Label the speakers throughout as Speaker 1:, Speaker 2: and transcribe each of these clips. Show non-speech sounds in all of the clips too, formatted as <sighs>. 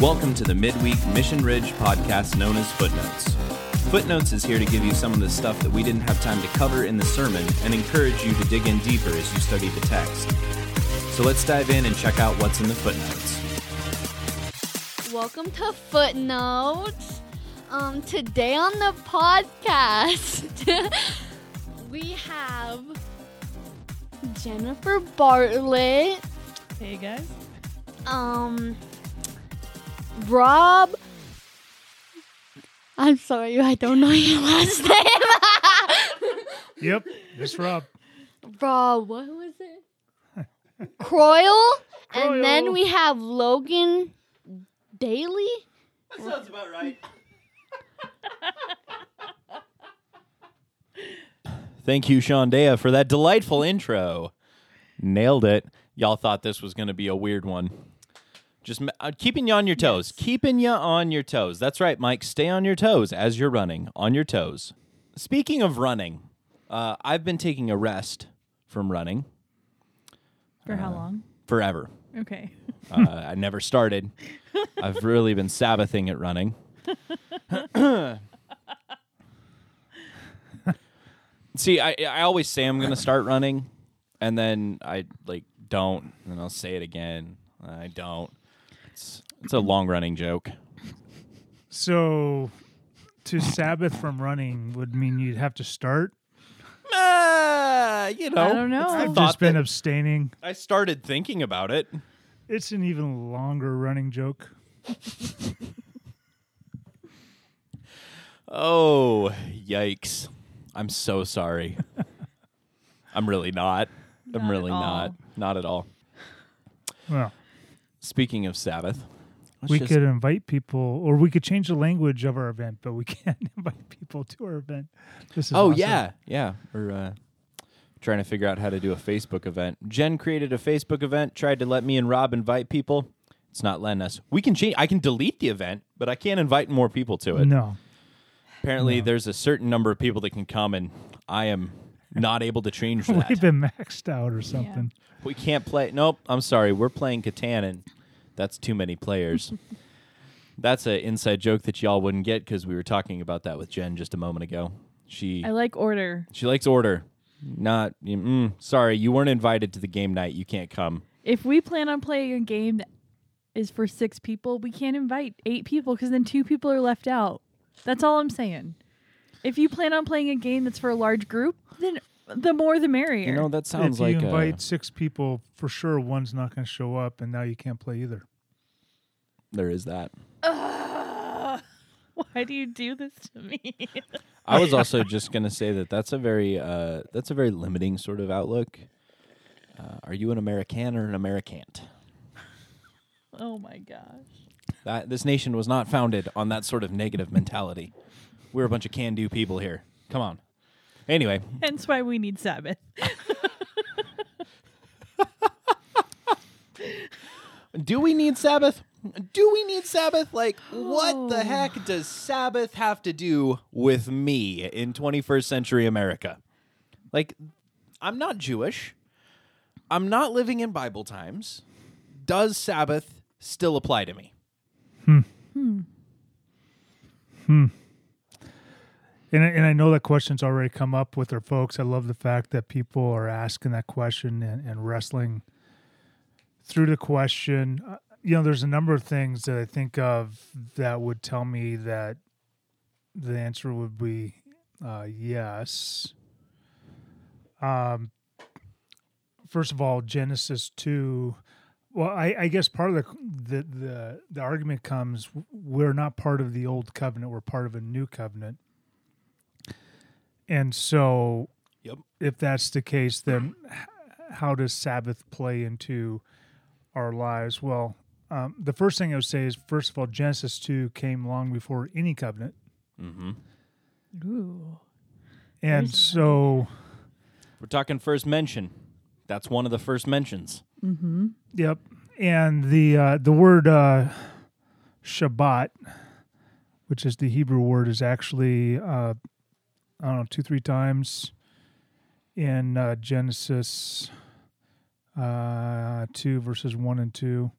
Speaker 1: Welcome to the midweek Mission Ridge podcast known as Footnotes. Footnotes is here to give you some of the stuff that we didn't have time to cover in the sermon and encourage you to dig in deeper as you study the text. So let's dive in and check out what's in the footnotes.
Speaker 2: Welcome to Footnotes. Um, today on the podcast, <laughs> we have Jennifer Bartlett,
Speaker 3: Hey guys.
Speaker 2: um, Rob. I'm sorry, I don't know your <laughs> last name. <laughs>
Speaker 4: Yep, it's Rob.
Speaker 2: Rob, what was it? Croyle, and then we have Logan Daly.
Speaker 1: That sounds about right. Thank you, Sean for that delightful intro. Nailed it. Y'all thought this was going to be a weird one. Just uh, keeping you on your toes. Keeping you on your toes. That's right, Mike. Stay on your toes as you're running. On your toes. Speaking of running, uh, I've been taking a rest from running
Speaker 3: For
Speaker 1: Uh,
Speaker 3: how long?
Speaker 1: forever.
Speaker 3: Okay.
Speaker 1: Uh, I never started. <laughs> I've really been Sabbathing at running. <laughs> See, I I always say I'm gonna start running, and then I like don't, and I'll say it again. I don't. It's it's a long running joke.
Speaker 4: So, to Sabbath from running would mean you'd have to start.
Speaker 1: Uh, you know,
Speaker 3: I don't know.
Speaker 1: I
Speaker 4: I've just been abstaining.
Speaker 1: I started thinking about it.
Speaker 4: It's an even longer running joke. <laughs>
Speaker 1: Oh, yikes! I'm so sorry. I'm really not. I'm really not. Not at all.
Speaker 4: Well,
Speaker 1: Speaking of Sabbath,
Speaker 4: we
Speaker 1: just-
Speaker 4: could invite people, or we could change the language of our event, but we <laughs> can't invite people to our event. This is
Speaker 1: Oh
Speaker 4: awesome.
Speaker 1: yeah, yeah. We're uh, trying to figure out how to do a Facebook event. Jen created a Facebook event, tried to let me and Rob invite people. It's not letting us. We can change. I can delete the event, but I can't invite more people to it.
Speaker 4: No,
Speaker 1: Apparently,
Speaker 4: No.
Speaker 1: there's a certain number of people that can come, and I am not able to change <laughs> that.
Speaker 4: we've been maxed out or something.
Speaker 1: We can't play. Nope. I'm sorry. We're playing Catan, and that's too many players. <laughs> that's an inside joke that y'all wouldn't get because we were talking about that with Jen just a moment ago. She
Speaker 3: I like order.
Speaker 1: she likes order. Not mm, sorry, you weren't invited to the game night. You can't come.
Speaker 3: If we plan on playing a game that is for six people, we can't invite eight people because then two people are left out. That's all I'm saying. If you plan on playing a game that's for a large group, then the more the merrier.
Speaker 1: You know that sounds
Speaker 4: if you invite
Speaker 1: uh,
Speaker 4: six people, for sure one's not going to show up, and now you can't play either.
Speaker 1: there is that.
Speaker 3: Ugh. <laughs> why do you do this to me?
Speaker 1: I was also just gonna say that that's a very uh, that's a very limiting sort of outlook. Uh, are you an American or an Americant? <laughs>
Speaker 3: oh my gosh.
Speaker 1: That this nation was not founded on that sort of negative mentality. We're a bunch of can-do people here. Come on. Anyway,
Speaker 3: Hence why we need Sabbath. <laughs>
Speaker 1: do we need Sabbath? Do we need Sabbath? Like, what the
Speaker 3: Oh.
Speaker 1: heck does Sabbath have to do with me in 21st century America? Like, I'm not Jewish. I'm not living in Bible times. Does Sabbath still apply to me? Hmm. Hmm. Hmm.
Speaker 4: And I, and I know that question's already come up with our folks. I love the fact that people are asking that question and, and wrestling through the question. Uh, you know, there's a number of things that I think of that would tell me that the answer would be uh, yes. Um, first of all, Genesis two. Well, I, I guess part of the, the the the argument comes we're not part of the old covenant; we're part of a new covenant. And so,
Speaker 1: Yep.
Speaker 4: if that's the case, then how does Sabbath play into our lives? Well, um, the first thing I would say is, first of all, Genesis 2 came long before any covenant.
Speaker 1: Mm-hmm.
Speaker 3: Ooh.
Speaker 4: And
Speaker 3: There's-
Speaker 4: so,
Speaker 1: We're talking first mention. That's one of the first mentions.
Speaker 3: Mm-hmm.
Speaker 4: yep. And the uh, the word uh, Shabbat, which is the Hebrew word, is actually uh, I don't know two three times in uh, Genesis uh, two verses one and two.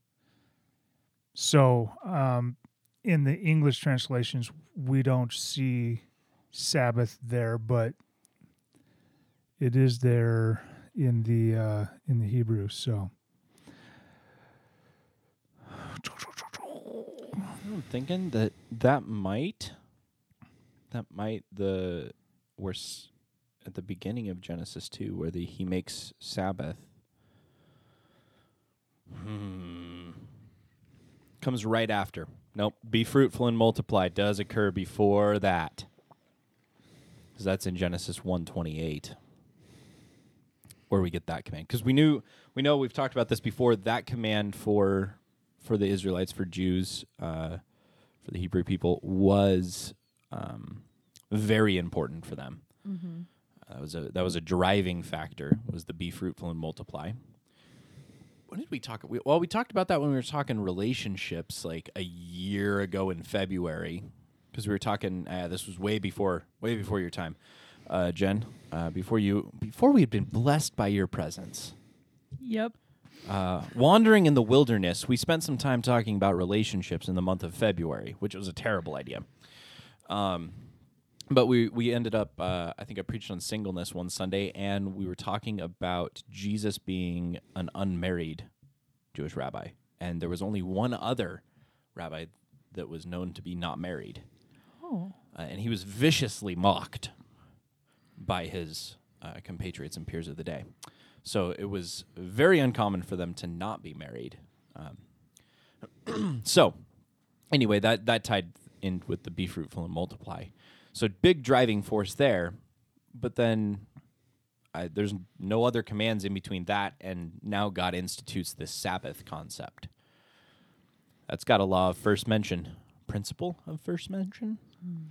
Speaker 4: So, um, in the English translations, we don't see Sabbath there, but it is there in the uh, in the Hebrew. So,
Speaker 1: I'm thinking that that might, that might the, we're at the beginning of Genesis two, where the he makes Sabbath. Hmm. Comes right after. Nope. Be fruitful and multiply does occur before that. Because that's in Genesis one twenty eight. Where we get that command. Because we knew we know we've talked about this before, that command for for the Israelites, for Jews, uh, for the Hebrew people was um, very important for them. Uh, that was a that was a driving factor. Was the be fruitful and multiply. When did we talk? We, well, we talked about that when we were talking relationships, like a year ago in February, because we were talking. Uh, this was way before, way before your time, uh, Jen. Uh, before you, before we had been blessed by your presence
Speaker 3: Yep.
Speaker 1: uh, wandering in the wilderness, we spent some time talking about relationships in the month of February, which was a terrible idea. Um, but we we ended up. Uh, I think I preached on singleness one Sunday, and we were talking about Jesus being an unmarried Jewish rabbi, and there was only one other rabbi that was known to be not married,
Speaker 3: Oh.
Speaker 1: uh, and he was viciously mocked by his uh, compatriots and peers of the day. So it was very uncommon for them to not be married. Um, <clears throat> so, anyway, that that tied in with the be fruitful and multiply. So big driving force there, but then I, there's no other commands in between that and now God institutes this Sabbath concept. That's got a law of first mention, principle of first mention. Hmm.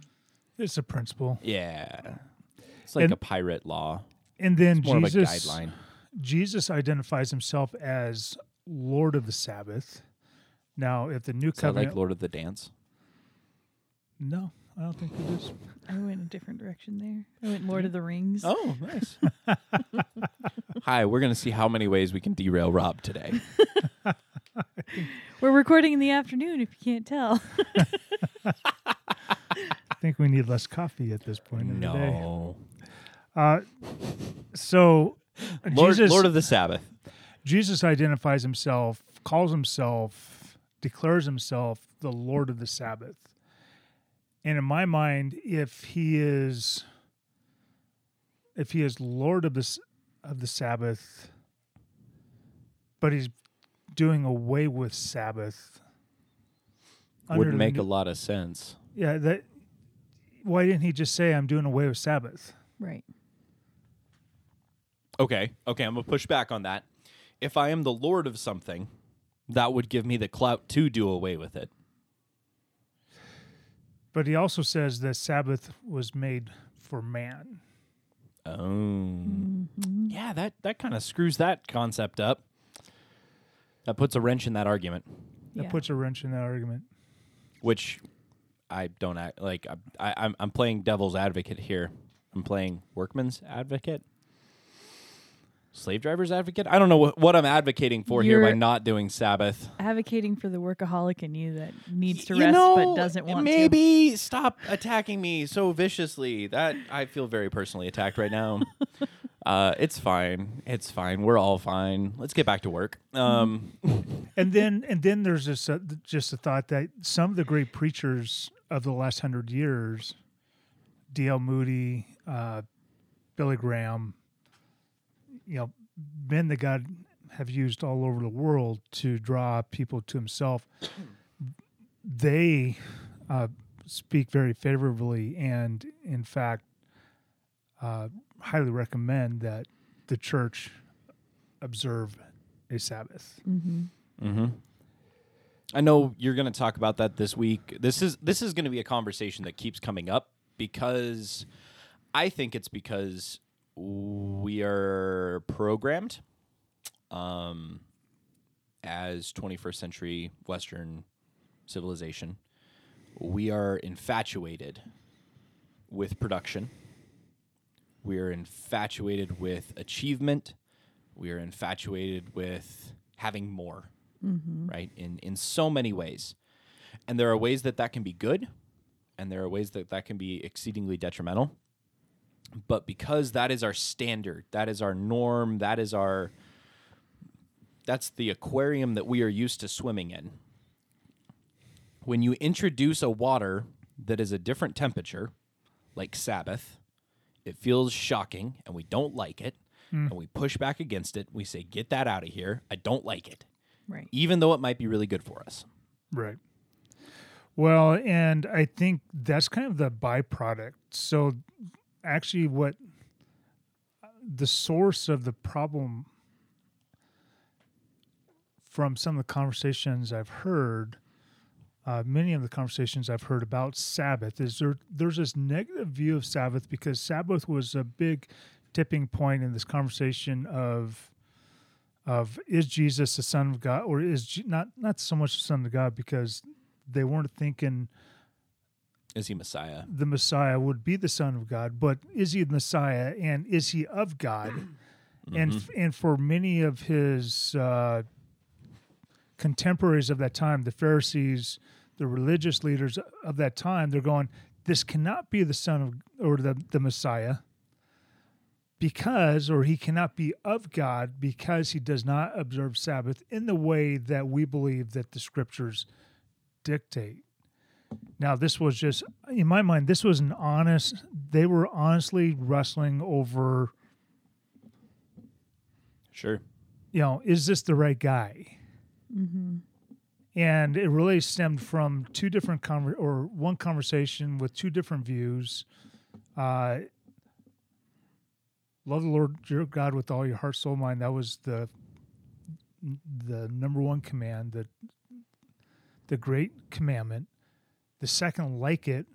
Speaker 4: it's a principle.
Speaker 1: Yeah, it's like
Speaker 4: And-
Speaker 1: a pirate law.
Speaker 4: And then Jesus,
Speaker 1: of a guideline.
Speaker 4: Jesus identifies himself as Lord of the Sabbath. Now, if the new
Speaker 1: Is that
Speaker 4: covenant,
Speaker 1: like Lord of the Dance?
Speaker 4: no, I don't think it is.
Speaker 3: I went a different direction there. I went Lord of the Rings.
Speaker 1: Oh, nice. <laughs> Hi, we're going to see how many ways we can derail Rob today.
Speaker 3: We're recording in the afternoon, if you can't tell. <laughs>
Speaker 4: I think we need less coffee at this point in the day.
Speaker 1: no.
Speaker 4: Uh, so,
Speaker 1: Lord,
Speaker 4: Jesus,
Speaker 1: Lord of the Sabbath.
Speaker 4: Jesus identifies himself, calls himself, declares himself the Lord of the Sabbath. And in my mind, if he is if he is Lord of the of the Sabbath, but he's doing away with Sabbath,
Speaker 1: Wouldn't make
Speaker 4: new-
Speaker 1: a lot of sense.
Speaker 4: yeah. That why didn't he just say I'm doing away with Sabbath?
Speaker 3: Right.
Speaker 1: Okay, okay, I'm going to push back on that. If I am the Lord of something, that would give me the clout to do away with it.
Speaker 4: But he also says that Sabbath was made for man.
Speaker 1: Oh. Mm-hmm. Yeah, that, that kind of screws that concept up. That puts a wrench in that argument.
Speaker 4: That
Speaker 3: Yeah.
Speaker 4: puts a wrench in that argument.
Speaker 1: which I don't act like I, I, I'm I'm playing devil's advocate here. I'm playing workman's advocate, slave driver's advocate. I don't know what, what I'm advocating for here by not doing Sabbath.
Speaker 3: Advocating for the workaholic in you that needs to
Speaker 1: You
Speaker 3: rest
Speaker 1: know,
Speaker 3: but doesn't want to.
Speaker 1: maybe stop attacking me so viciously. That I feel very personally attacked right now. <laughs> uh, it's fine. It's fine. We're all fine. Let's get back to work. Um,
Speaker 4: and then and then there's this uh, th- just a thought that some of the great preachers of the last hundred years, D.L. Moody, uh, Billy Graham, you know, men that God have used all over the world to draw people to Himself, they uh, speak very favorably, and in fact, uh, highly recommend that the church observe a Sabbath.
Speaker 1: Mm-hmm. I know you're going to talk about that this week. This is this is going to be a conversation that keeps coming up because I think it's because we are programmed um, as 21st century Western civilization. We are infatuated with production. We are infatuated with achievement. We are infatuated with having more right? In in so many ways, and there are ways that that can be good, and there are ways that that can be exceedingly detrimental. But because that is our standard, that is our norm, that is our that's the aquarium that we are used to swimming in. When you introduce a water that is a different temperature, like Sabbath, it feels shocking and we don't like it. Hmm. And we push back against it. We say, get that out of here. I don't like it.
Speaker 3: Right.
Speaker 1: Even though it might be really good for us.
Speaker 4: Right. Well, and I think that's kind of the byproduct. So, actually, what the source of the problem from some of the conversations I've heard, uh, many of the conversations I've heard about Sabbath, is there there's this negative view of Sabbath because Sabbath was a big tipping point in this conversation of of is Jesus the Son of God or is not not so much the Son of God because they weren't thinking
Speaker 1: Is he Messiah?
Speaker 4: the Messiah would be the Son of God, but is he the Messiah and is he of God? <clears throat> And and for many of his uh, contemporaries of that time, the Pharisees, the religious leaders of that time, they're going, this cannot be the Son of or the, the Messiah because or he cannot be of God because he does not observe Sabbath in the way that we believe that the scriptures dictate. Now, this was just, in my mind, this was an honest, they were honestly wrestling over,
Speaker 1: Sure.
Speaker 4: you know, is this the right guy? Mm-hmm. And it really stemmed from two different, conver- or one conversation with two different views. Uh, love the Lord your God with all your heart, soul, mind. That was the the number one command, the the great commandment. The second, like it,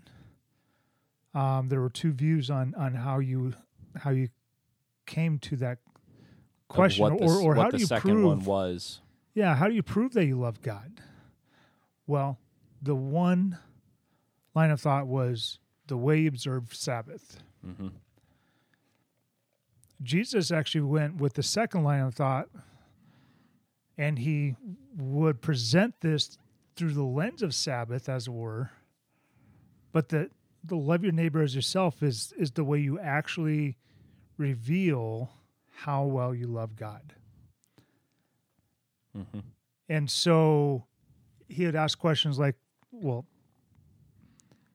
Speaker 4: um, there were two views on on how you how you came to that question,
Speaker 1: what the,
Speaker 4: or or how
Speaker 1: the
Speaker 4: do you
Speaker 1: second
Speaker 4: prove
Speaker 1: one was.
Speaker 4: yeah, how do you prove that you love God? Well, the one line of thought was the way you observe Sabbath.
Speaker 1: Mm-hmm.
Speaker 4: Jesus actually went with the second line of thought, and he would present this through the lens of Sabbath, as it were. But the the love your neighbor as yourself is is the way you actually reveal how well you love God.
Speaker 1: Mm-hmm.
Speaker 4: And so he would ask questions like, well,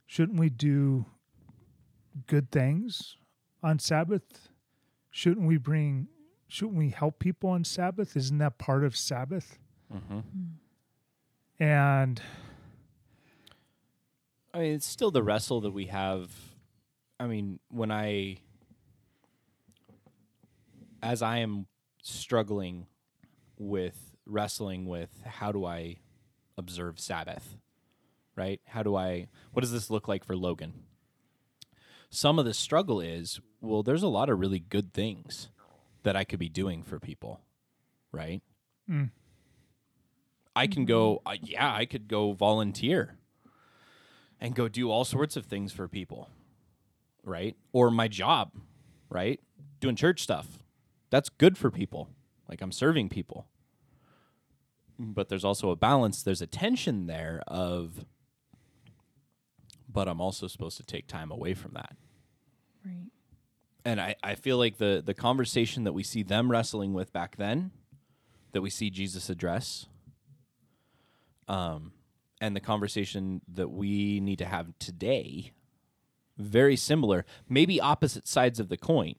Speaker 4: shouldn't we do good things on Sabbath? Shouldn't we bring, shouldn't we help people on Sabbath? Isn't that part of Sabbath?
Speaker 1: Mm-hmm.
Speaker 4: And
Speaker 1: I mean, it's still the wrestle that we have. I mean, when I, as I am struggling with wrestling with how do I observe Sabbath, right? How do I, what does this look like for Logan? Some of the struggle is, well, there's a lot of really good things that I could be doing for people, right?
Speaker 4: Mm.
Speaker 1: I can go, uh, yeah, I could go volunteer and go do all sorts of things for people, right? Or my job, right? Doing church stuff. That's good for people. Like I'm serving people. But there's also a balance, there's a tension there of, but I'm also supposed to take time away from that.
Speaker 3: Right.
Speaker 1: And I, I feel like the, the conversation that we see them wrestling with back then, that we see Jesus address, um, and the conversation that we need to have today, very similar, maybe opposite sides of the coin.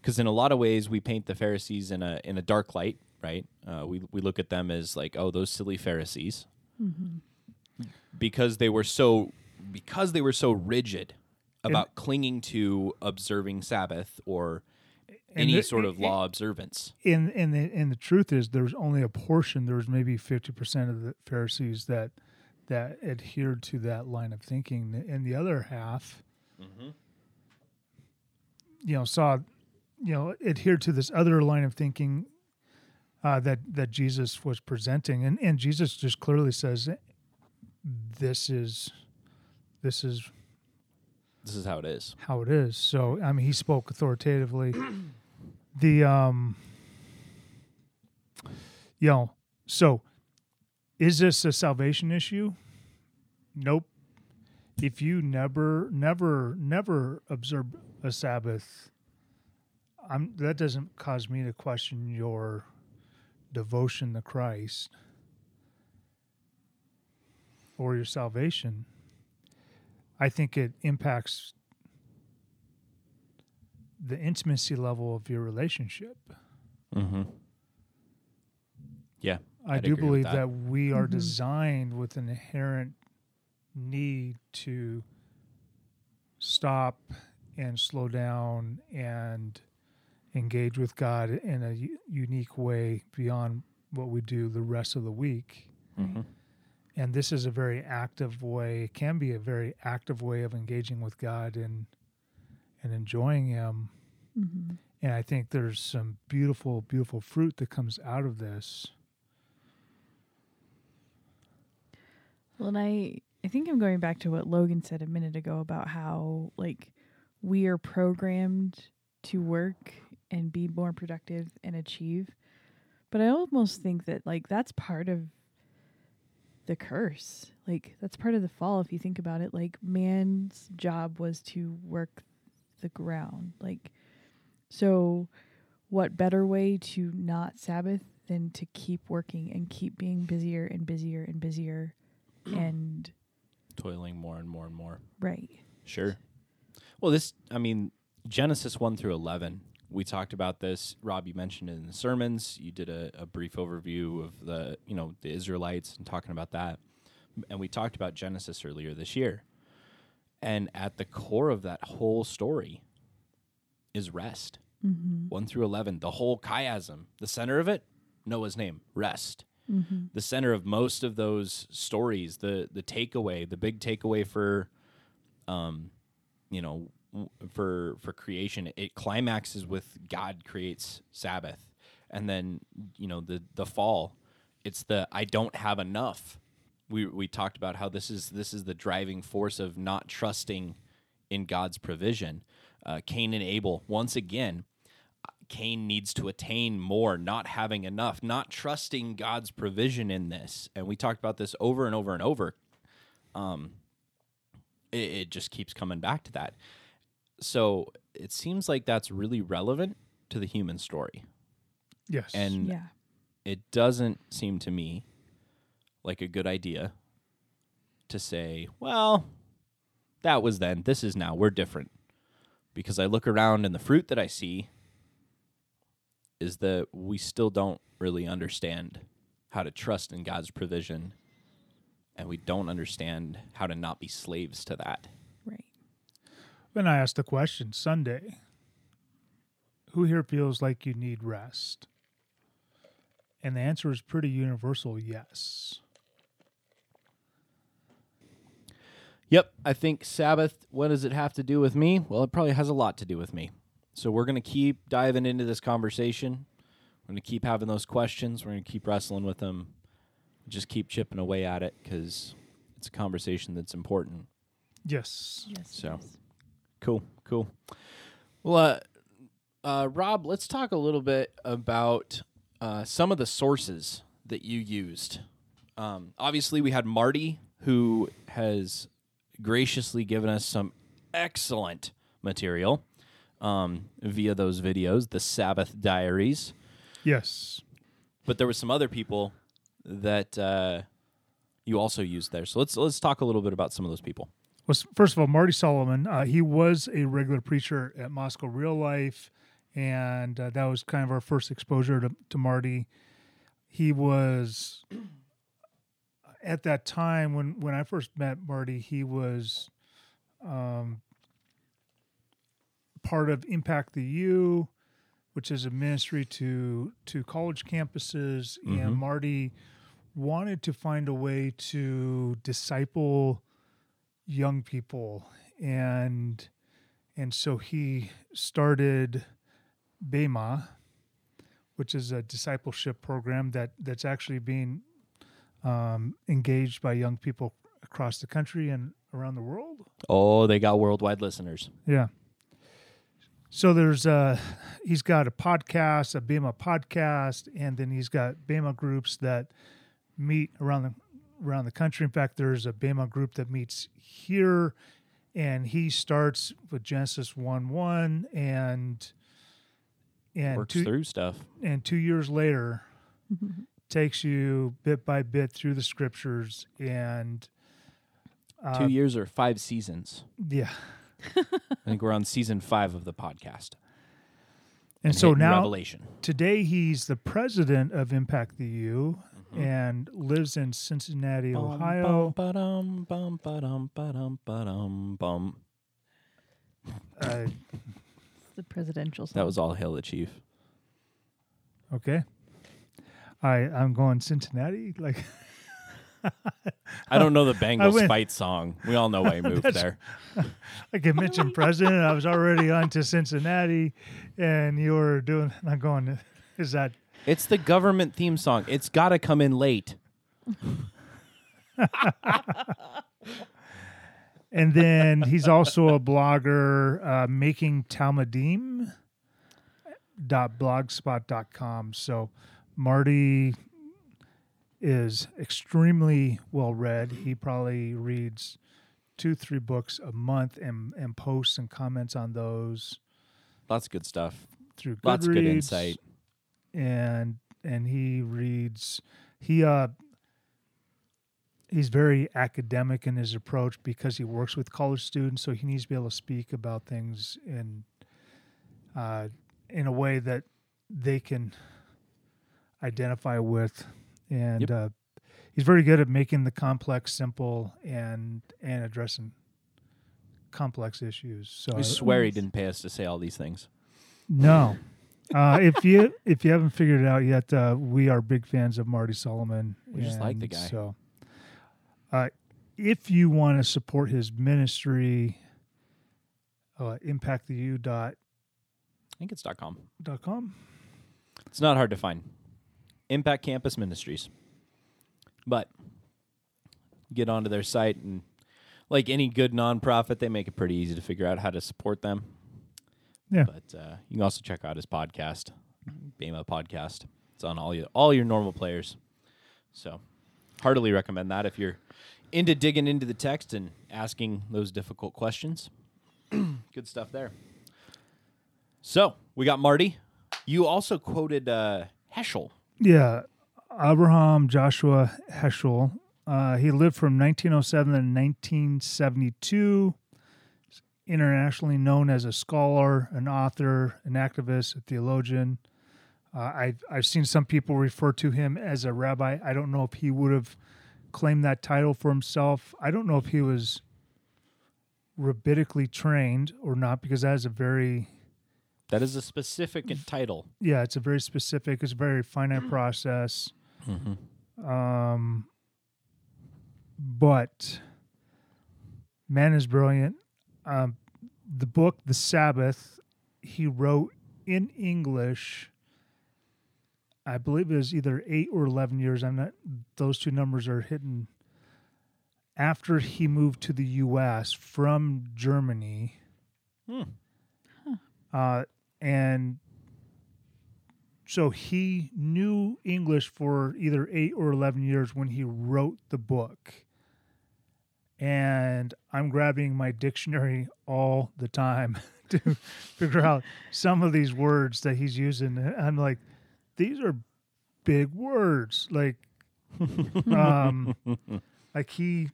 Speaker 1: Because in a lot of ways, we paint the Pharisees in a in a dark light, right? Uh, we we look at them as like, oh, those silly Pharisees, because they were so because they were so rigid about clinging to observing Sabbath or
Speaker 4: And
Speaker 1: any
Speaker 4: the-
Speaker 1: sort of law observance.
Speaker 4: and and the, and the truth is, there's only a portion. There's maybe fifty percent of the Pharisees that that adhered to that line of thinking, and the other half, you know, saw, you know, adhered to this other line of thinking uh, that that Jesus was presenting, and and Jesus just clearly says, "This is, this is
Speaker 1: This is how it is.
Speaker 4: how it is. So I mean, he spoke authoritatively. <clears throat> the um, you know, So, is this a salvation issue? Nope. If you never, never, never observe a Sabbath, I'm, that doesn't cause me to question your devotion to Christ or your salvation. I think it impacts the intimacy level of your relationship.
Speaker 1: Mm-hmm. Yeah.
Speaker 4: I
Speaker 1: I'd
Speaker 4: do
Speaker 1: agree with
Speaker 4: believe
Speaker 1: that.
Speaker 4: that. we are
Speaker 3: Mhm.
Speaker 4: designed with an inherent need to stop and slow down and engage with God in a u- unique way beyond what we do the rest of the week.
Speaker 1: Mhm.
Speaker 4: And this is a very active way, it can be a very active way of engaging with God and and enjoying him.
Speaker 3: Mm-hmm.
Speaker 4: And I think there's some beautiful, beautiful fruit that comes out of this.
Speaker 3: Well, and I I think I'm going back to what Logan said a minute ago about how like we are programmed to work and be more productive and achieve. But I almost think that like that's part of the curse. Like that's part of the fall if you think about it. Like man's job was to work the ground. Like so what better way to not Sabbath than to keep working and keep being busier and busier and busier <clears throat> and
Speaker 1: Toiling more and more and more.
Speaker 3: right.
Speaker 1: Sure. Well, this, I mean, Genesis 1 through 11, we talked about this. Rob, you mentioned it in the sermons. You did a, a brief overview of the, you know, the Israelites and talking about that. And we talked about Genesis earlier this year. And at the core of that whole story is rest.
Speaker 3: Mm-hmm.
Speaker 1: 1 through 11, the whole chiasm, the center of it, Noah's name, rest
Speaker 3: Mm-hmm.
Speaker 1: the center of most of those stories the the takeaway the big takeaway for um you know for for creation it climaxes with god creates sabbath and then you know the the fall it's the i don't have enough we we talked about how this is this is the driving force of not trusting in god's provision uh, cain and abel once again Cain needs to attain more, not having enough, not trusting God's provision in this. And we talked about this over and over and over. Um, it, it just keeps coming back to that. So it seems like that's really relevant to the human story.
Speaker 4: Yes.
Speaker 1: And
Speaker 3: Yeah.
Speaker 1: it doesn't seem to me like a good idea to say, well, that was then, this is now, we're different. Because I look around and the fruit that I see is that we still don't really understand how to trust in God's provision and we don't understand how to not be slaves to that.
Speaker 3: Right.
Speaker 4: When I asked the question Sunday, who here feels like you need rest? And the answer is pretty universal yes.
Speaker 1: Yep, I think Sabbath, what does it have to do with me? Well, it probably has a lot to do with me. So we're going to keep diving into this conversation. We're going to keep having those questions. We're going to keep wrestling with them. Just keep chipping away at it because it's a conversation that's important.
Speaker 4: Yes.
Speaker 3: Yes.
Speaker 1: So.
Speaker 3: is.
Speaker 1: Cool, cool. Well, uh, uh, Rob, let's talk a little bit about uh, some of the sources that you used. Um, obviously, we had Marty, who has graciously given us some excellent material um, via those videos, the Sabbath Diaries.
Speaker 4: Yes.
Speaker 1: But there were some other people that uh, you also used there. So let's let's talk a little bit about some of those people.
Speaker 4: Well, first of all, Marty Solomon, uh, he was a regular preacher at Moscow Real Life, and uh, that was kind of our first exposure to, to Marty. He was at that time when when I first met Marty, he was um, part of Impact the U, which is a ministry to to college campuses,
Speaker 1: Mhm.
Speaker 4: and Marty wanted to find a way to disciple young people and and so he started Bema, which is a discipleship program that that's actually being um, engaged by young people across the country and around the world.
Speaker 1: Oh, they got worldwide listeners.
Speaker 4: Yeah. So there's uh he's got a podcast, a Bema podcast, and then he's got Bema groups that meet around the around the country. In fact, there's a Bema group that meets here, and he starts with Genesis one one, and and
Speaker 1: Works
Speaker 4: two
Speaker 1: through stuff.
Speaker 4: and two years later takes you bit by bit through the scriptures and uh,
Speaker 1: Two years or five seasons.
Speaker 4: yeah. <laughs>
Speaker 1: I think we're on season five of the podcast.
Speaker 4: And so now
Speaker 1: Revelation.
Speaker 4: today he's the president of Impact the U
Speaker 1: Mm-hmm.
Speaker 4: and lives in Cincinnati,
Speaker 1: Bum,
Speaker 4: Ohio.
Speaker 1: bum, ba-dum, bum, ba-dum, ba-dum, ba-dum, bum.
Speaker 4: Uh,
Speaker 3: the presidential song.
Speaker 1: That was all Hail the Chief.
Speaker 4: okay. I I'm going Cincinnati. Like
Speaker 1: I don't know the Bengals <laughs> fight song. We all know why he moved <laughs> there.
Speaker 4: like <laughs> I mentioned president. I was already on to Cincinnati, and you were doing. I'm going. Is that
Speaker 1: It's the government theme song. It's got to come in late.
Speaker 4: And then he's also a blogger, uh, making Talmidim dot blogspot.com. So Marty is extremely well read. He probably reads two, three books a month and, and posts and comments on those
Speaker 1: Lots of good stuff.
Speaker 4: through Goodreads,
Speaker 1: Lots of good insight.
Speaker 4: and and he reads he uh he's very academic in his approach because he works with college students so he needs to be able to speak about things in uh in a way that they can identify with and
Speaker 1: Yep.
Speaker 4: uh he's very good at making the complex simple and and addressing complex issues so
Speaker 1: I swear he didn't pay us to say all these things.
Speaker 4: no. <laughs> Uh, if you if you haven't figured it out yet, uh, we are big fans of Marty Solomon.
Speaker 1: We just like the guy.
Speaker 4: So, uh, if you want to support his ministry, uh, impactthu dot
Speaker 1: I think it's dot .com.
Speaker 4: dot com.
Speaker 1: It's not hard to find. Impact Campus Ministries. But get onto their site and like any good nonprofit, they make it pretty easy to figure out how to support them.
Speaker 4: Yeah.
Speaker 1: But uh, you can also check out his podcast, Bema Podcast. It's on all your all your normal players. So heartily recommend that if you're into digging into the text and asking those difficult questions. <clears throat> Good stuff there. So we got Marty. You also quoted uh, Heschel.
Speaker 4: Yeah, Abraham Joshua Heschel. Uh, he lived from 1907 to 1972. He's internationally known as a scholar, an author, an activist, a theologian. Uh, I've I've seen some people refer to him as a rabbi. I don't know if he would have claimed that title for himself. I don't know if he was rabbinically trained or not, because that is a very
Speaker 1: That is a specific title.
Speaker 4: yeah, it's a very specific, it's a very finite process. Um, but man is brilliant. Um, the book, The Sabbath, he wrote in English. I believe it was either eight or eleven years. I'm not; those two numbers are hidden. After he moved to the U.S. from Germany,
Speaker 1: Hmm.
Speaker 4: uh, and so he knew English for either eight or 11 years when he wrote the book. And I'm grabbing my dictionary all the time <laughs> to figure out some of these words that he's using. I'm like, these are big words. Like, um, <laughs> like he,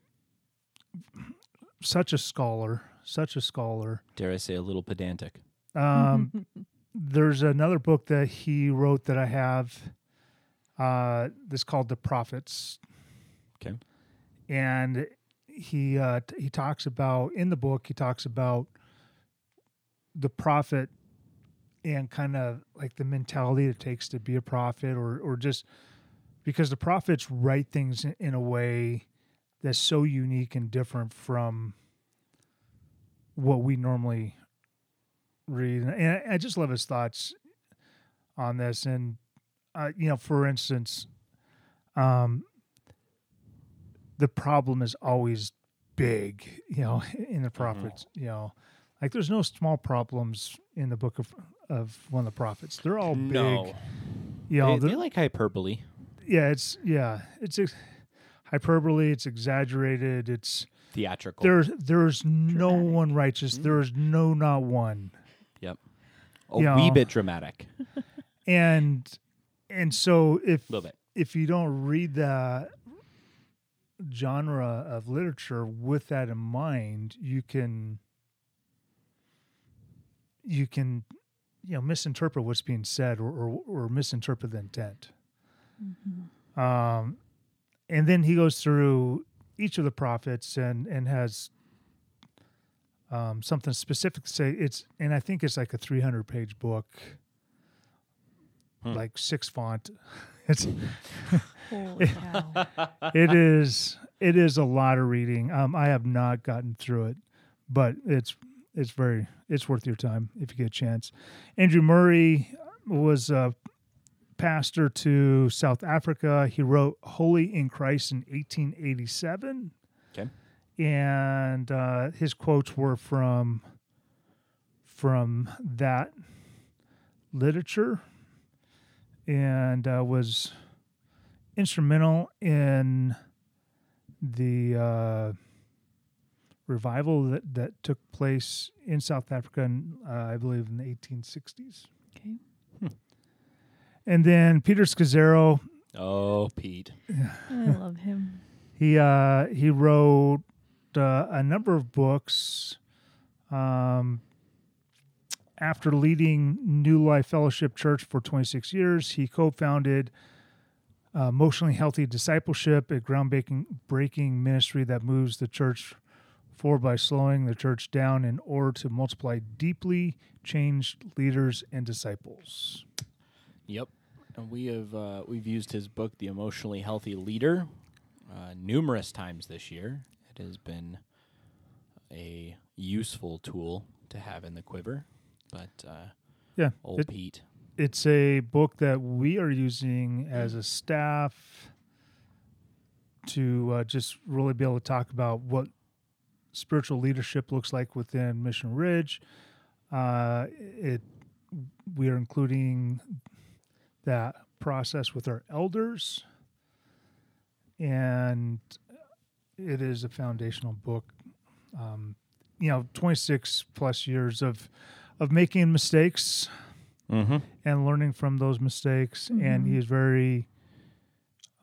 Speaker 4: such a scholar, such a scholar.
Speaker 1: Dare I say a little pedantic?
Speaker 4: Um, <laughs> there's another book that he wrote that I have. Uh, this called The Prophets,
Speaker 1: Okay.
Speaker 4: and he uh, t- he talks about in the book he talks about the prophet and kind of like the mentality it takes to be a prophet, or or just because the prophets write things in, in a way that's so unique and different from what we normally read, and I, just love his thoughts on this. And uh, you know, for instance, um, the problem is always big. You know, <laughs> in the prophets, you know, like there's no small problems in the book of of one of the prophets. They're all
Speaker 1: no,
Speaker 4: big. You know,
Speaker 1: they,
Speaker 4: the-
Speaker 1: they like hyperbole.
Speaker 4: yeah, it's yeah, it's ex- hyperbole. It's exaggerated. It's
Speaker 1: Theatrical.
Speaker 4: there's there's no one righteous. There is no not one.
Speaker 1: Yep. A
Speaker 4: You
Speaker 1: wee
Speaker 4: know.
Speaker 1: bit dramatic. <laughs>
Speaker 4: And and so if
Speaker 1: A little bit.
Speaker 4: if you don't read that genre of literature with that in mind, you can you can you know misinterpret what's being said or or, or misinterpret the intent. Um, and then he goes through each of the prophets and and has um, something specific to say. It's and I think it's like a 300 page book,
Speaker 1: Hmm.
Speaker 4: like six font. <laughs> It's
Speaker 3: Holy cow.
Speaker 4: it is it is a lot of reading. Um, I have not gotten through it, but it's it's very it's worth your time if you get a chance. Andrew Murray was a pastor to South Africa. He wrote "Holy in Christ" in 1887,
Speaker 1: Okay.
Speaker 4: And uh, his quotes were from from that literature, and uh, was instrumental in the uh, revival that, that took place in South Africa, in, uh, I believe, in the 1860s.
Speaker 3: Okay.
Speaker 4: And then Peter Scazzero,
Speaker 1: Oh, Pete.
Speaker 3: I love him.
Speaker 4: he uh, he wrote uh, a number of books. Um, after leading New Life Fellowship Church for 26 years, he co-founded uh, Emotionally Healthy Discipleship, a groundbreaking breaking ministry that moves the church forward by slowing the church down in order to multiply deeply changed leaders and disciples.
Speaker 1: Yep. And we have uh, we've used his book, The Emotionally Healthy Leader, uh, numerous times this year. It has been a useful tool to have in the quiver. But uh,
Speaker 4: Yeah,
Speaker 1: old
Speaker 4: it-
Speaker 1: Pete.
Speaker 4: it's a book that we are using as a staff to uh, just really be able to talk about what spiritual leadership looks like within Mission Ridge. Uh, it we are including that process with our elders, and it is a foundational book. Um, you know, twenty six plus years of of making mistakes
Speaker 1: Mm-hmm.
Speaker 4: and learning from those mistakes and he is very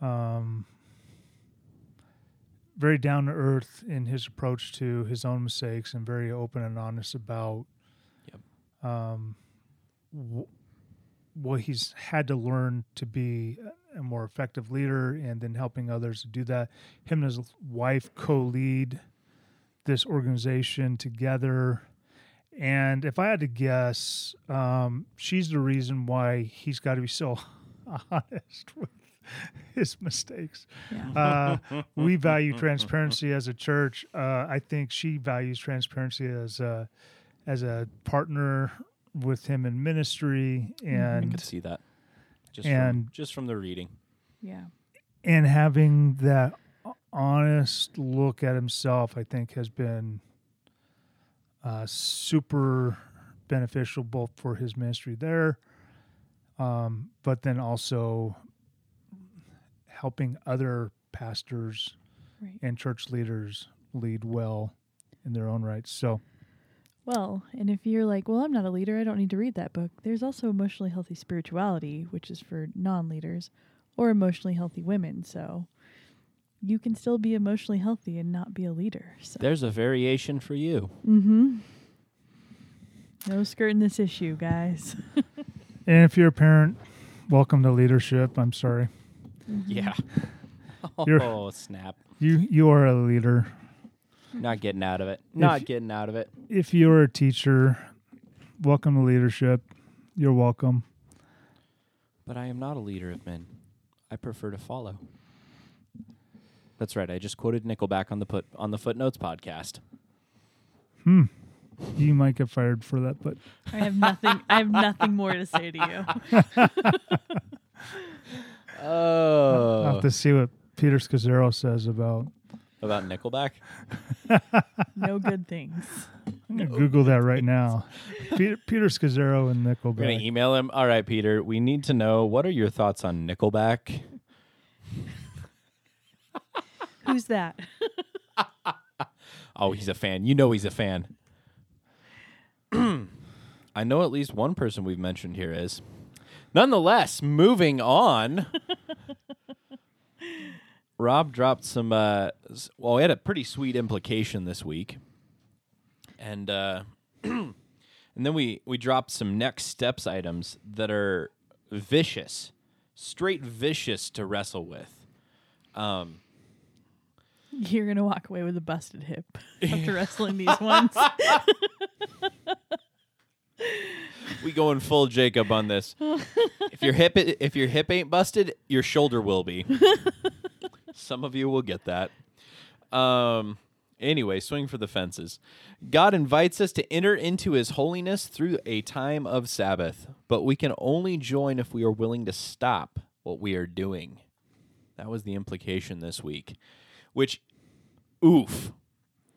Speaker 4: um very down to earth in his approach to his own mistakes and very open and honest about
Speaker 1: Yep.
Speaker 4: um wh- what he's had to learn to be a more effective leader and then helping others to do that him and his wife co-lead this organization together and if I had to guess, um, she's the reason why he's got to be so <laughs> honest with his mistakes.
Speaker 3: Yeah.
Speaker 4: Uh, we <laughs> value transparency as a church. Uh, I think she values transparency as a as a partner with him in ministry
Speaker 1: I
Speaker 4: and
Speaker 1: could see that. Just
Speaker 4: and-
Speaker 1: from, just from the reading.
Speaker 3: yeah.
Speaker 4: and having that honest look at himself, I think, has been uh, super beneficial both for his ministry there, um, but then also helping other pastors
Speaker 3: Right.
Speaker 4: and church leaders lead well in their own rights. So,
Speaker 3: Well, and if you're like, well, I'm not a leader, I don't need to read that book. There's also emotionally healthy spirituality, which is for non-leaders or emotionally healthy women. So you can still be emotionally healthy and not be a leader. So
Speaker 1: There's a variation for you.
Speaker 3: mm-hmm. No skirting this issue, guys. <laughs>
Speaker 4: and if you're a parent, welcome to leadership. I'm sorry,
Speaker 1: Yeah.
Speaker 4: You're- <laughs>
Speaker 1: oh, snap.
Speaker 4: you you are a leader. <laughs>
Speaker 1: Not getting out of it. Not getting out of it.
Speaker 4: if you're a teacher, welcome to leadership. You're welcome.
Speaker 1: But I am not a leader of men. I prefer to follow. That's right. I just quoted Nickelback on the put on the Footnotes podcast.
Speaker 4: Hmm. You might get fired for that, but
Speaker 3: I have nothing. I have nothing more to say to you. <laughs>
Speaker 4: oh, I'll
Speaker 1: Oh,
Speaker 4: have to see what Peter Scazzero says about.
Speaker 1: About Nickelback.
Speaker 3: No good things.
Speaker 4: I'm gonna Google that right now. Peter, Peter Scazzero and
Speaker 1: We're gonna email him. All right, Peter. We need to know what are your thoughts on Nickelback.
Speaker 3: Who's that?
Speaker 1: Oh, he's a fan. You know he's a fan. <clears throat> I know at least one person we've mentioned here is. Nonetheless, moving on. Rob dropped some. Uh, well, we had a pretty sweet implication this week, and uh, <clears throat> and then we we dropped some next steps items that are vicious, straight vicious to wrestle with. Um,
Speaker 3: You're gonna walk away with a busted hip <laughs> after wrestling these ones.
Speaker 1: we going full Jacob on this. <laughs> if your hip if your hip ain't busted, your shoulder will be. <laughs> Some of you will get that. Um anyway, swing for the fences. God invites us to enter into his holiness through a time of Sabbath, but we can only join if we are willing to stop what we are doing. That was the implication this week. Which oof.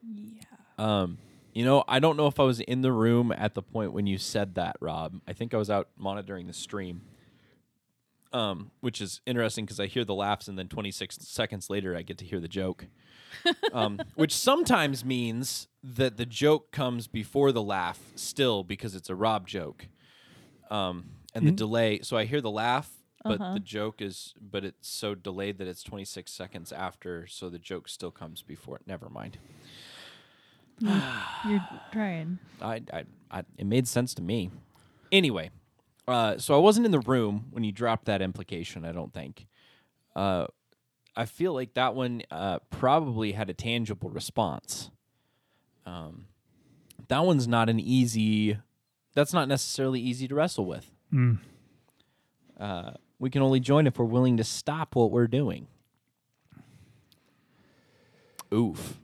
Speaker 3: yeah.
Speaker 1: Um, you know, I don't know if I was in the room at the point when you said that, Rob. I think I was out monitoring the stream. Um, which is interesting because I hear the laughs and then 26 seconds later I get to hear the joke. <laughs> um, which sometimes means that the joke comes before the laugh still because it's a Rob joke. Um, and the delay, so I hear the laugh, but
Speaker 3: Uh-huh.
Speaker 1: the joke is, but it's so delayed that it's 26 seconds after, so the joke still comes before it. Never mind.
Speaker 3: You're <sighs> trying.
Speaker 1: I, I, I, it made sense to me. Anyway, uh, so I wasn't in the room when you dropped that implication. I don't think. Uh, I feel like that one uh, probably had a tangible response. Um, that one's not an easy. That's not necessarily easy to wrestle with.
Speaker 4: Mm.
Speaker 1: Uh, we can only join if we're willing to stop what we're doing. Oof.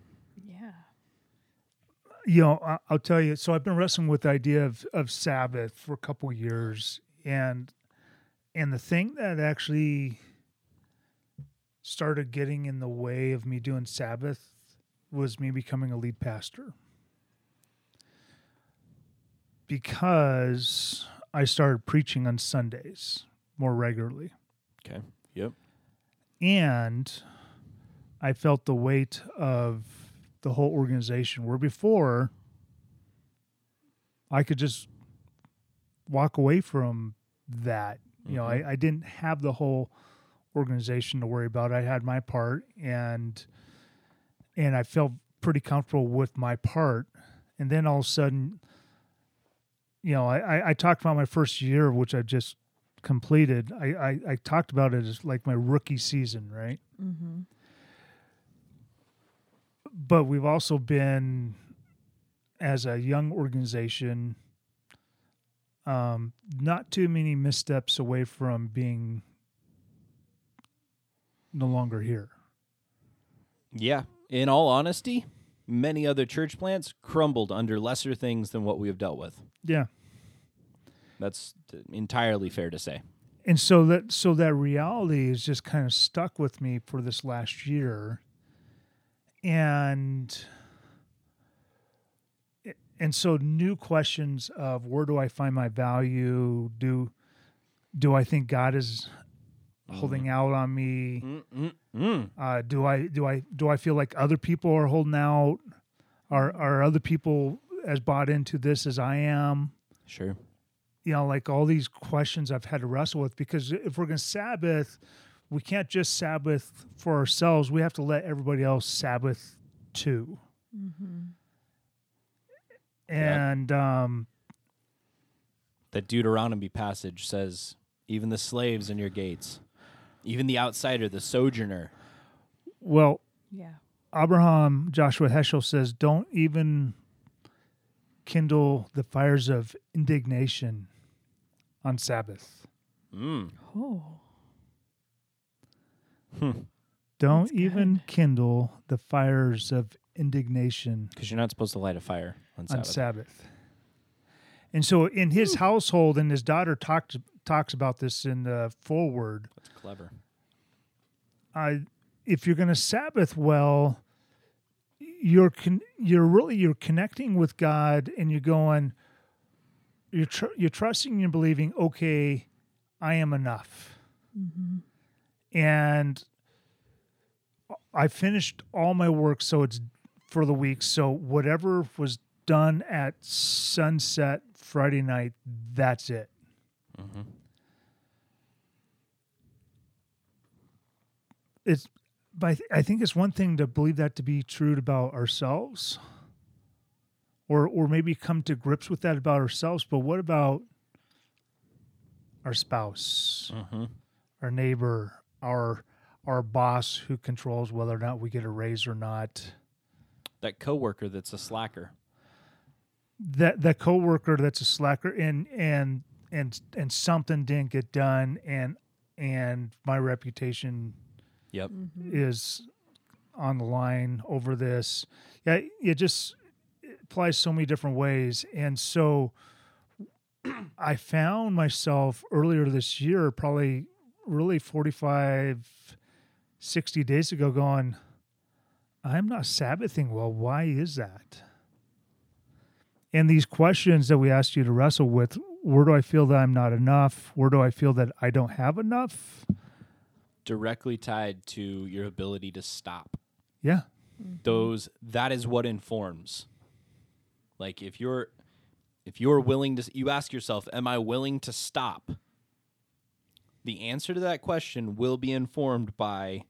Speaker 4: You know, I- I'll tell you. So I've been wrestling with the idea of, of Sabbath for a couple years, and and the thing that actually started getting in the way of me doing Sabbath was me becoming a lead pastor because I started preaching on Sundays more regularly,
Speaker 1: Okay. Yep.
Speaker 4: and I felt the weight of the whole organization. Where before, I could just walk away from that. You know, I, I didn't have the whole organization to worry about. I had my part, and and I felt pretty comfortable with my part. And then all of a sudden, you know, I, I, I talked about my first year, which I just completed. I, I, I talked about it as like my rookie season, right?
Speaker 3: Mm-hmm.
Speaker 4: But we've also been as a young organization um not too many missteps away from being no longer here
Speaker 1: Yeah. In all honesty, many other church plants crumbled under lesser things than what we have dealt with.
Speaker 4: yeah
Speaker 1: That's entirely fair to say.
Speaker 4: and so that so that reality is just kind of stuck with me for this last year and and so new questions of where do i find my value? Do do i think god is holding out on me?
Speaker 1: Mm.
Speaker 4: uh, do i do i do i feel like other people are holding out? Are are other people as bought into this as i am?
Speaker 1: Sure.
Speaker 4: you know, like all these questions I've had to wrestle with because if we're going to Sabbath, we can't just Sabbath for ourselves. We have to let everybody else Sabbath too. And um,
Speaker 1: The Deuteronomy passage says, even the slaves in your gates, even the outsider, the sojourner.
Speaker 4: well,
Speaker 3: Yeah.
Speaker 4: Abraham Joshua Heschel says, don't even kindle the fires of indignation on Sabbath.
Speaker 1: Mm.
Speaker 3: Oh.
Speaker 4: Don't
Speaker 3: That's
Speaker 4: even
Speaker 3: good.
Speaker 4: kindle the fires of indignation
Speaker 1: Because you're not supposed to light a fire on Sabbath.
Speaker 4: on Sabbath. And so in his household, and his daughter talked talks about this in the foreword.
Speaker 1: That's clever.
Speaker 4: Uh, if you're going to Sabbath well, you're con- you're really you're connecting with God and you're going you're tr- you're trusting and believing okay I am enough and I finished all my work so it's for the week. So whatever was done at sunset Friday night that's it. Mm-hmm. It's but I, th- I think it's one thing to believe that to be true about ourselves or or maybe come to grips with that about ourselves but what about our spouse mm-hmm. our neighbor our our boss who controls whether or not we get a raise or not
Speaker 1: That coworker that's a slacker.
Speaker 4: that that coworker that's a slacker and and and and something didn't get done and and my reputation
Speaker 1: Yep. Mm-hmm.
Speaker 4: is on the line over this. Yeah, it just it applies so many different ways. And so <clears throat> I found myself earlier this year, probably really 45, 60 days ago, going, I'm not Sabbathing well. Why is that? And these questions that we asked you to wrestle with where do I feel that I'm not enough? Where do I feel that I don't have enough?
Speaker 1: Directly tied to your ability to stop.
Speaker 4: Yeah. Mm-hmm.
Speaker 1: those that is what informs like if you're if you're willing to you ask yourself am i willing to stop the answer to that question will be informed by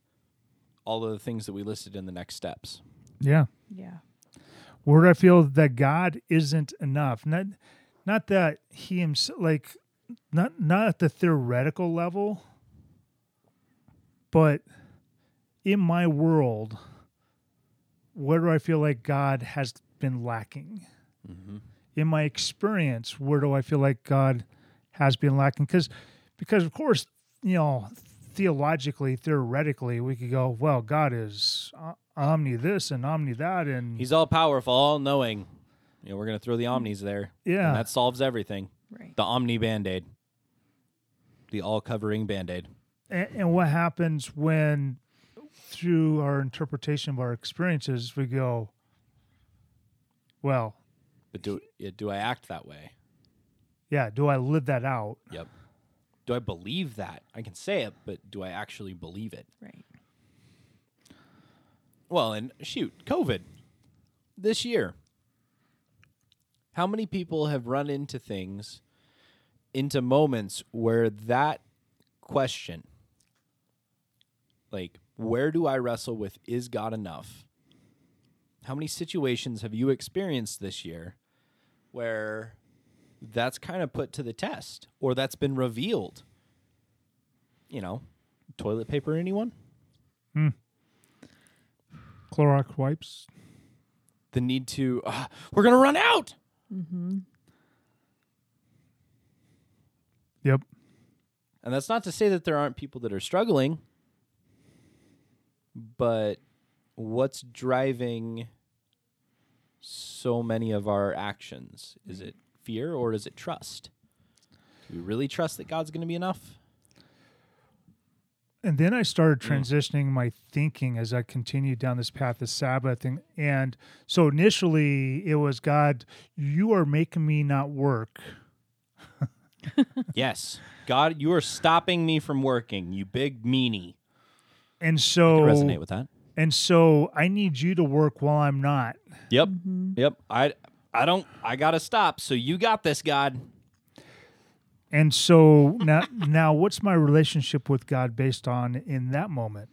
Speaker 1: all of the things that we listed in the next steps
Speaker 4: Yeah.
Speaker 3: Yeah.
Speaker 4: where do I feel that God isn't enough. Not not that he himself like not not at the theoretical level, but in my world, where do I feel like God has been lacking? Mm-hmm. In my experience, where do I feel like God has been lacking? Because because of course, you know, theologically, theoretically, we could go, well, God is uh, omni this and omni that, and
Speaker 1: he's all powerful all knowing you know we're going to throw the omnis there
Speaker 4: Yeah.
Speaker 1: and that solves everything
Speaker 3: Right.
Speaker 1: the omni band-aid the all covering band-aid
Speaker 4: and, and what happens when through our interpretation of our experiences we go well
Speaker 1: but do yeah, do i act that way
Speaker 4: yeah do i live that out
Speaker 1: Yep. Do I believe that? I can say it, but do I actually believe it?
Speaker 3: Right.
Speaker 1: Well, and shoot, COVID this year. How many people have run into things, into moments where that question, like, where do I wrestle with is God enough? How many situations have you experienced this year where that's kind of put to the test or that's been revealed? You know, toilet paper, anyone? Hmm.
Speaker 4: Clorox wipes
Speaker 1: the need to "Ah, we're gonna run out Mm-hmm.
Speaker 4: yep
Speaker 1: and that's not to say that there aren't people that are struggling but what's driving so many of our actions is it fear or is it trust? Do we really trust that god's gonna be enough?
Speaker 4: And then i started mm. transitioning my thinking as i continued down this path of sabbath and, and so initially it was god you are making me not work.
Speaker 1: Yes. God you are stopping me from working you big meanie.
Speaker 4: And so
Speaker 1: resonate with that?
Speaker 4: and so i need you to work while i'm not.
Speaker 1: Yep. Mm-hmm. Yep. I i don't i gotta stop so you got this god
Speaker 4: And so now, now what's my relationship with God based on in that moment?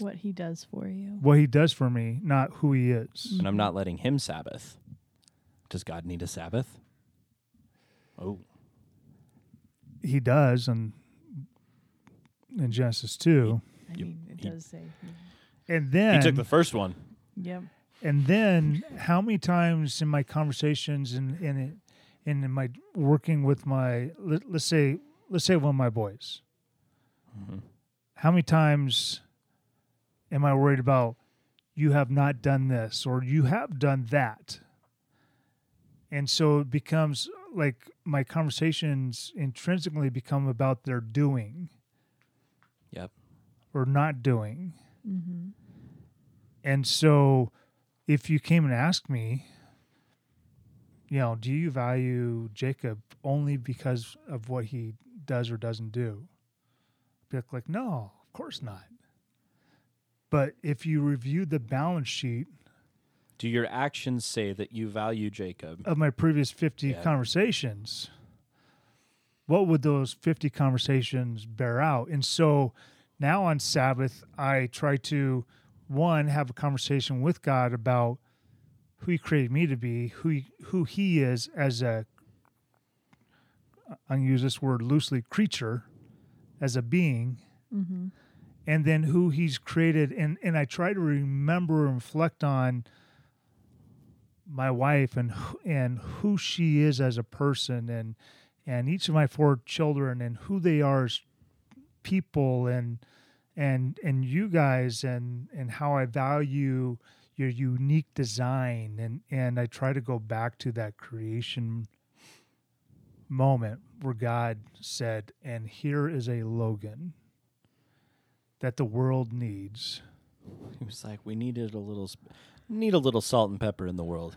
Speaker 3: What he does for you.
Speaker 4: What He does for me, not who He is.
Speaker 1: and I'm not letting him Sabbath. Does God need a Sabbath? Oh,
Speaker 4: He does, and in Genesis two,
Speaker 3: I mean, it
Speaker 1: He-
Speaker 3: does say.
Speaker 4: and then he
Speaker 1: took the first one.
Speaker 3: Yep.
Speaker 4: And then how many times in my conversations and in and in my working with my let, let's say let's say one of my boys, mm-hmm. how many times am I worried about you have not done this or you have done that? And so it becomes like my conversations intrinsically become about their doing
Speaker 1: Yep.
Speaker 4: or not doing. Mm-hmm. And so if you came and asked me, you know, do you value Jacob only because of what he does or doesn't do? I'd be like, like, no, of course not. But if you review the balance sheet
Speaker 1: Do your actions say that you value Jacob?
Speaker 4: of my previous 50
Speaker 1: Yeah.
Speaker 4: conversations, what would those 50 conversations bear out? And so now on Sabbath, I try to, one, have a conversation with God about who He created me to be, who He, who he is as a, to use this word loosely, creature, as a being, mm-hmm. and then who He's created. And, and I try to remember and reflect on my wife and and who she is as a person and and each of my four children and who they are as people and and and you guys and and how I value your unique design and and I try to go back to that creation moment where God said and here is a Logan that the world needs
Speaker 1: He was like, "We needed a little, sp- need a little salt and pepper in the world.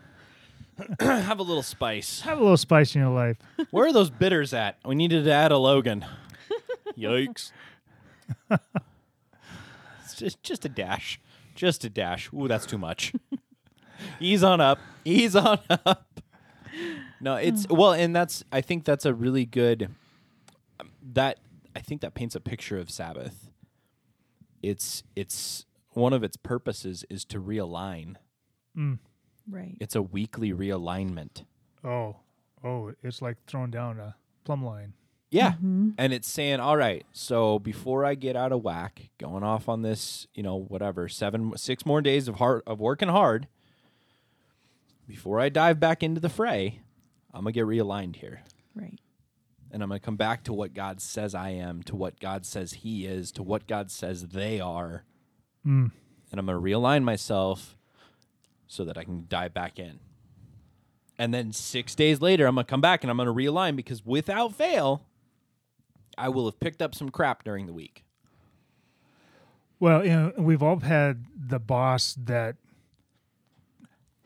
Speaker 1: <coughs> Have a little spice.
Speaker 4: have a little spice in your life <laughs>
Speaker 1: Where are those bitters at? We needed to add a Logan. <laughs> Yikes! <laughs> It's just, just a dash, just a dash. Ooh, that's too much. <laughs> Ease on up. Ease on <laughs> up. No, it's well, and that's. I think that's a really good. That I think that paints a picture of Sabbath. It's it's one of its purposes is to realign. Mm.
Speaker 3: Right.
Speaker 1: It's a weekly realignment.
Speaker 4: oh oh it's like throwing down a plumb line
Speaker 1: Yeah. And it's saying, all right, so before I get out of whack, going off on this, you know, whatever, seven, six more days of hard of working hard, before I dive back into the fray, I'm gonna get realigned here.
Speaker 3: Right.
Speaker 1: And I'm gonna come back to what God says I am, to what God says He is, to what God says they are.
Speaker 4: Mm.
Speaker 1: And I'm gonna realign myself so that I can dive back in. And then six days later, I'm gonna come back and I'm gonna realign because without fail, I will have picked up some crap during the week.
Speaker 4: Well, you know, we've all had the boss that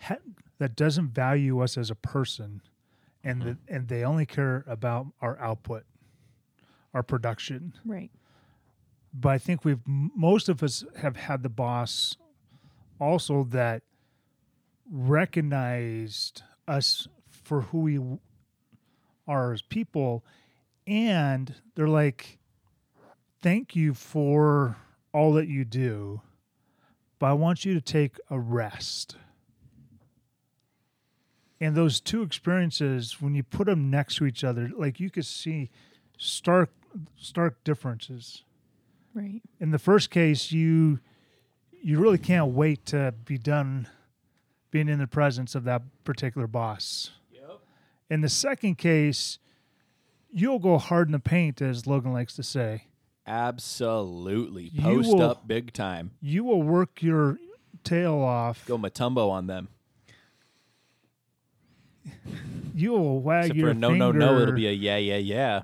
Speaker 4: ha- that doesn't value us as a person, and mm-hmm. the, and they only care about our output, our production.
Speaker 3: Right.
Speaker 4: But I think we've most of us have had the boss also that recognized us for who we are as people, and they're like, "Thank you for all that you do, but I want you to take a rest." And those two experiences, when you put them next to each other, like you could see stark, stark differences
Speaker 3: Right.
Speaker 4: in the first case you you really can't wait to be done being in the presence of that particular boss
Speaker 1: Yep.
Speaker 4: in the second case you'll go hard in the paint as logan likes to say
Speaker 1: Absolutely. Post
Speaker 4: will-
Speaker 1: up big time.
Speaker 4: you will work your tail off
Speaker 1: Go Mutombo on them.
Speaker 4: you will wag
Speaker 1: Except
Speaker 4: your
Speaker 1: for a no, no, no,
Speaker 4: finger,
Speaker 1: it'll be a yeah, yeah, yeah.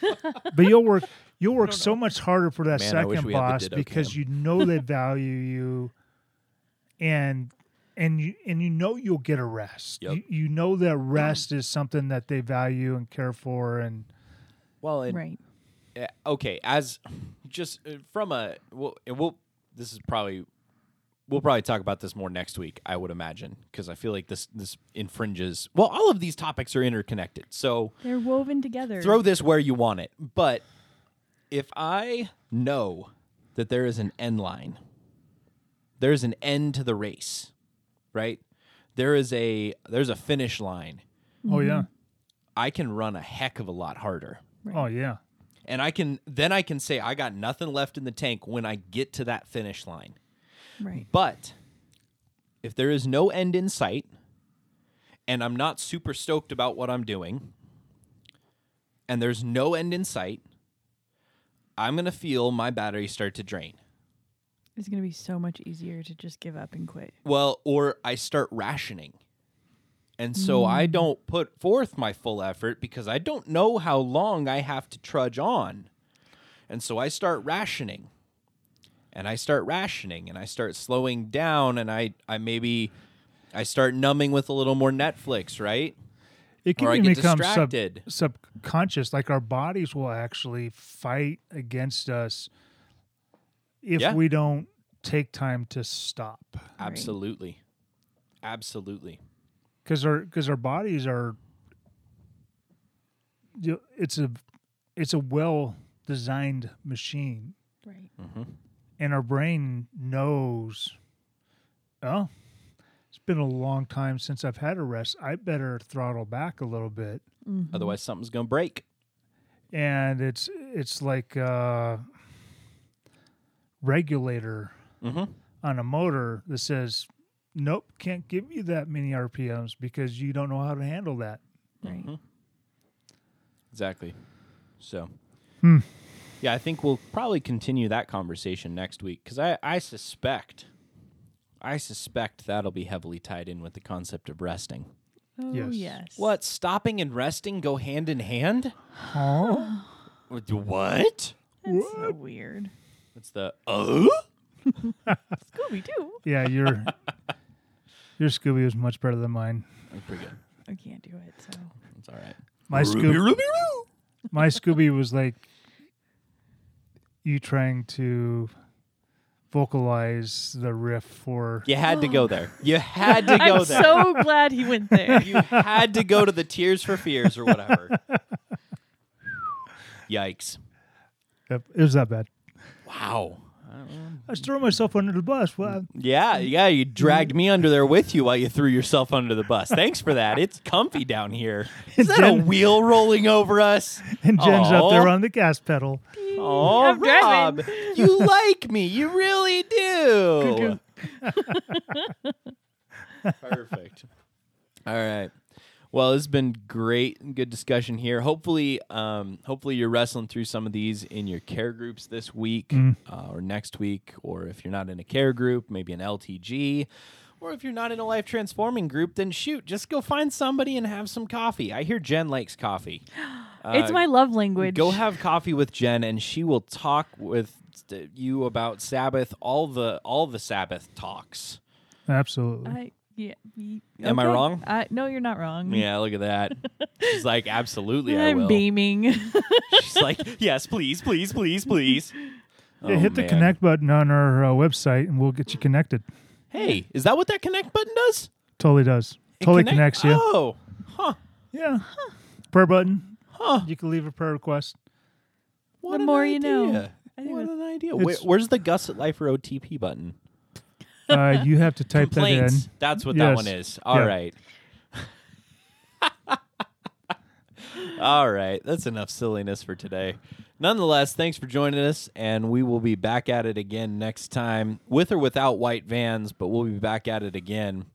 Speaker 1: <laughs>
Speaker 4: but you'll work you'll work so much harder for that
Speaker 1: Man,
Speaker 4: second
Speaker 1: we had the
Speaker 4: boss because you know they value you and and you and you know you'll get a rest
Speaker 1: Yep.
Speaker 4: you, you know that rest is something that they value and care for and
Speaker 1: Well, and
Speaker 3: Right.
Speaker 1: uh, okay, as just uh, from a we'll, and we'll this is probably we'll probably talk about this more next week, I would imagine, because I feel like this this infringes. Well, all of these topics are interconnected, so
Speaker 3: They're woven together.
Speaker 1: throw this where you want it. But if I know that there is an end line, there's an end to the race, right? There is a there's a finish line.
Speaker 4: oh yeah mm-hmm.
Speaker 1: I can run a heck of a lot harder.
Speaker 4: oh yeah
Speaker 1: and I can then I can say I got nothing left in the tank when I get to that finish line.
Speaker 3: Right.
Speaker 1: But if there is no end in sight and I'm not super stoked about what I'm doing and there's no end in sight, I'm going to feel my battery start to drain.
Speaker 3: It's gonna be so much easier to just give up and quit.
Speaker 1: Well, or I start rationing. And so I mm. don't put forth my full effort because I don't know how long I have to trudge on. And so I start rationing. and I start rationing and I start slowing down and I I maybe I start numbing with a little more Netflix, right?
Speaker 4: It can
Speaker 1: Or I
Speaker 4: even
Speaker 1: get
Speaker 4: become sub,
Speaker 1: distracted.
Speaker 4: subconscious. Like our bodies will actually fight against us if
Speaker 1: Yeah.
Speaker 4: we don't take time to stop.
Speaker 1: Absolutely. Absolutely.
Speaker 4: because our because our bodies are you know, it's a it's a well designed machine
Speaker 3: Right. Mm-hmm.
Speaker 4: and our brain knows oh it's been a long time since i've had a rest i better throttle back a little bit
Speaker 1: Otherwise something's going to break.
Speaker 4: and it's it's like a regulator
Speaker 1: Mhm.
Speaker 4: on a motor that says nope can't give you that many rpms because you don't know how to handle that
Speaker 3: Right.
Speaker 1: Exactly. So,
Speaker 4: Hmm.
Speaker 1: yeah, I think we'll probably continue that conversation next week because I, I suspect, I suspect that'll be heavily tied in with the concept of resting.
Speaker 3: Oh
Speaker 4: Yes.
Speaker 3: yes.
Speaker 1: What? Stopping and resting go hand in hand?
Speaker 4: Huh?
Speaker 1: What?
Speaker 3: That's so weird.
Speaker 1: It's the uh? <laughs> oh.
Speaker 3: Scooby Doo.
Speaker 4: Yeah, your your Scooby was much better than mine.
Speaker 1: That's pretty good.
Speaker 3: I can't do it. So
Speaker 1: It's all right.
Speaker 4: My Scooby, my Scooby was like you trying to vocalize the riff for.
Speaker 1: You had to go there. You had to <laughs> go
Speaker 3: I'm
Speaker 1: there.
Speaker 3: so glad he went there.
Speaker 1: you had to go to the Tears for Fears or whatever. <laughs> Yikes!
Speaker 4: Yep, It was that bad.
Speaker 1: Wow.
Speaker 4: I was throwing myself under the bus. Well,
Speaker 1: Yeah, yeah, you dragged me under there with you while you threw yourself under the bus. Thanks for that. It's comfy down here. Is that a wheel rolling over us?
Speaker 4: and Jen's up there on the gas pedal.
Speaker 1: Oh,
Speaker 3: I'm
Speaker 1: Rob,
Speaker 3: driving.
Speaker 1: you <laughs> like me. You really do. <laughs> <laughs> Perfect. All right. Well, it's been great and good discussion here. Hopefully, um, hopefully you're wrestling through some of these in your care groups this week uh, or next week, or if you're not in a care group, maybe an LTG, or if you're not in a life transforming group, then shoot, just go find somebody and have some coffee. I hear Jen likes coffee. <gasps>
Speaker 3: it's
Speaker 1: Uh,
Speaker 3: my love language.
Speaker 1: Go have coffee with Jen, and she will talk with you about Sabbath, all the all the Sabbath talks.
Speaker 4: Absolutely.
Speaker 3: I, yeah. y-
Speaker 1: Am I
Speaker 3: okay.
Speaker 1: wrong?
Speaker 3: I, no, you're not wrong.
Speaker 1: Yeah, look at that. She's like, absolutely, I
Speaker 3: I'm
Speaker 1: will.
Speaker 3: beaming.
Speaker 1: She's like, yes, please, please, please, please. <laughs>
Speaker 4: Yeah,
Speaker 1: Oh,
Speaker 4: hit the
Speaker 1: man.
Speaker 4: connect button on our uh, website and we'll get you connected.
Speaker 1: Hey, is that what that connect button does?
Speaker 4: Totally does.
Speaker 1: It
Speaker 4: totally
Speaker 1: connect-
Speaker 4: connects you.
Speaker 1: Oh, huh.
Speaker 4: Yeah. Prayer button.
Speaker 1: Huh.
Speaker 4: You can leave a prayer request.
Speaker 1: What
Speaker 3: The
Speaker 1: an
Speaker 3: more you know.
Speaker 1: idea.
Speaker 3: I think
Speaker 1: What
Speaker 3: that's-
Speaker 1: an idea. Where,
Speaker 4: It's-
Speaker 1: where's the Gusset Lifer OTP button?
Speaker 4: Uh, you have to type that in.
Speaker 1: Complaints. That's what that
Speaker 4: Yes.
Speaker 1: one is. All
Speaker 4: Yeah.
Speaker 1: right. <laughs> All right. That's enough silliness for today. Nonetheless, thanks for joining us, and we will be back at it again next time, with or without white vans, but we'll be back at it again,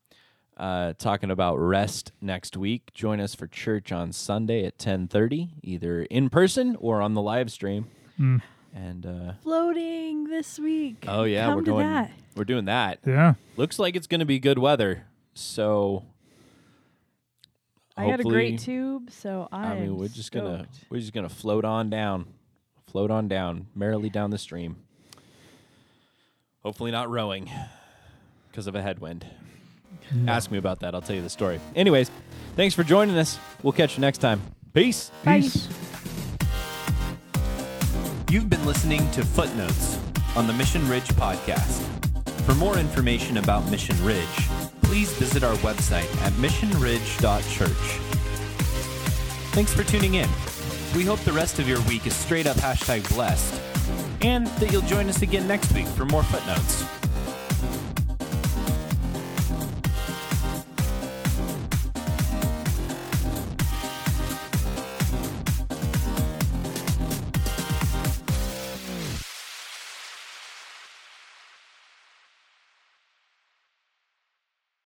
Speaker 1: uh, talking about rest next week. Join us for church on Sunday at ten thirty, either in person or on the live stream. And uh,
Speaker 3: Floating this week.
Speaker 1: oh yeah,
Speaker 3: Come
Speaker 1: we're
Speaker 3: to
Speaker 1: going.
Speaker 3: that.
Speaker 1: We're doing that.
Speaker 4: Yeah.
Speaker 1: Looks like it's going to be good weather. So
Speaker 3: I got a great tube, so I,
Speaker 1: I mean, we're just gonna we're just gonna float on down, float on down, merrily down the stream. Hopefully not rowing because of a headwind. Ask me about that. I'll tell you the story. Anyways, thanks for joining us. We'll catch you next time. Peace.
Speaker 3: Bye.
Speaker 5: You've been listening to Footnotes on the Mission Ridge podcast. For more information about Mission Ridge, please visit our website at missionridge.church. Thanks for tuning in. We hope the rest of your week is straight up hashtag blessed, and that you'll join us again next week for more footnotes.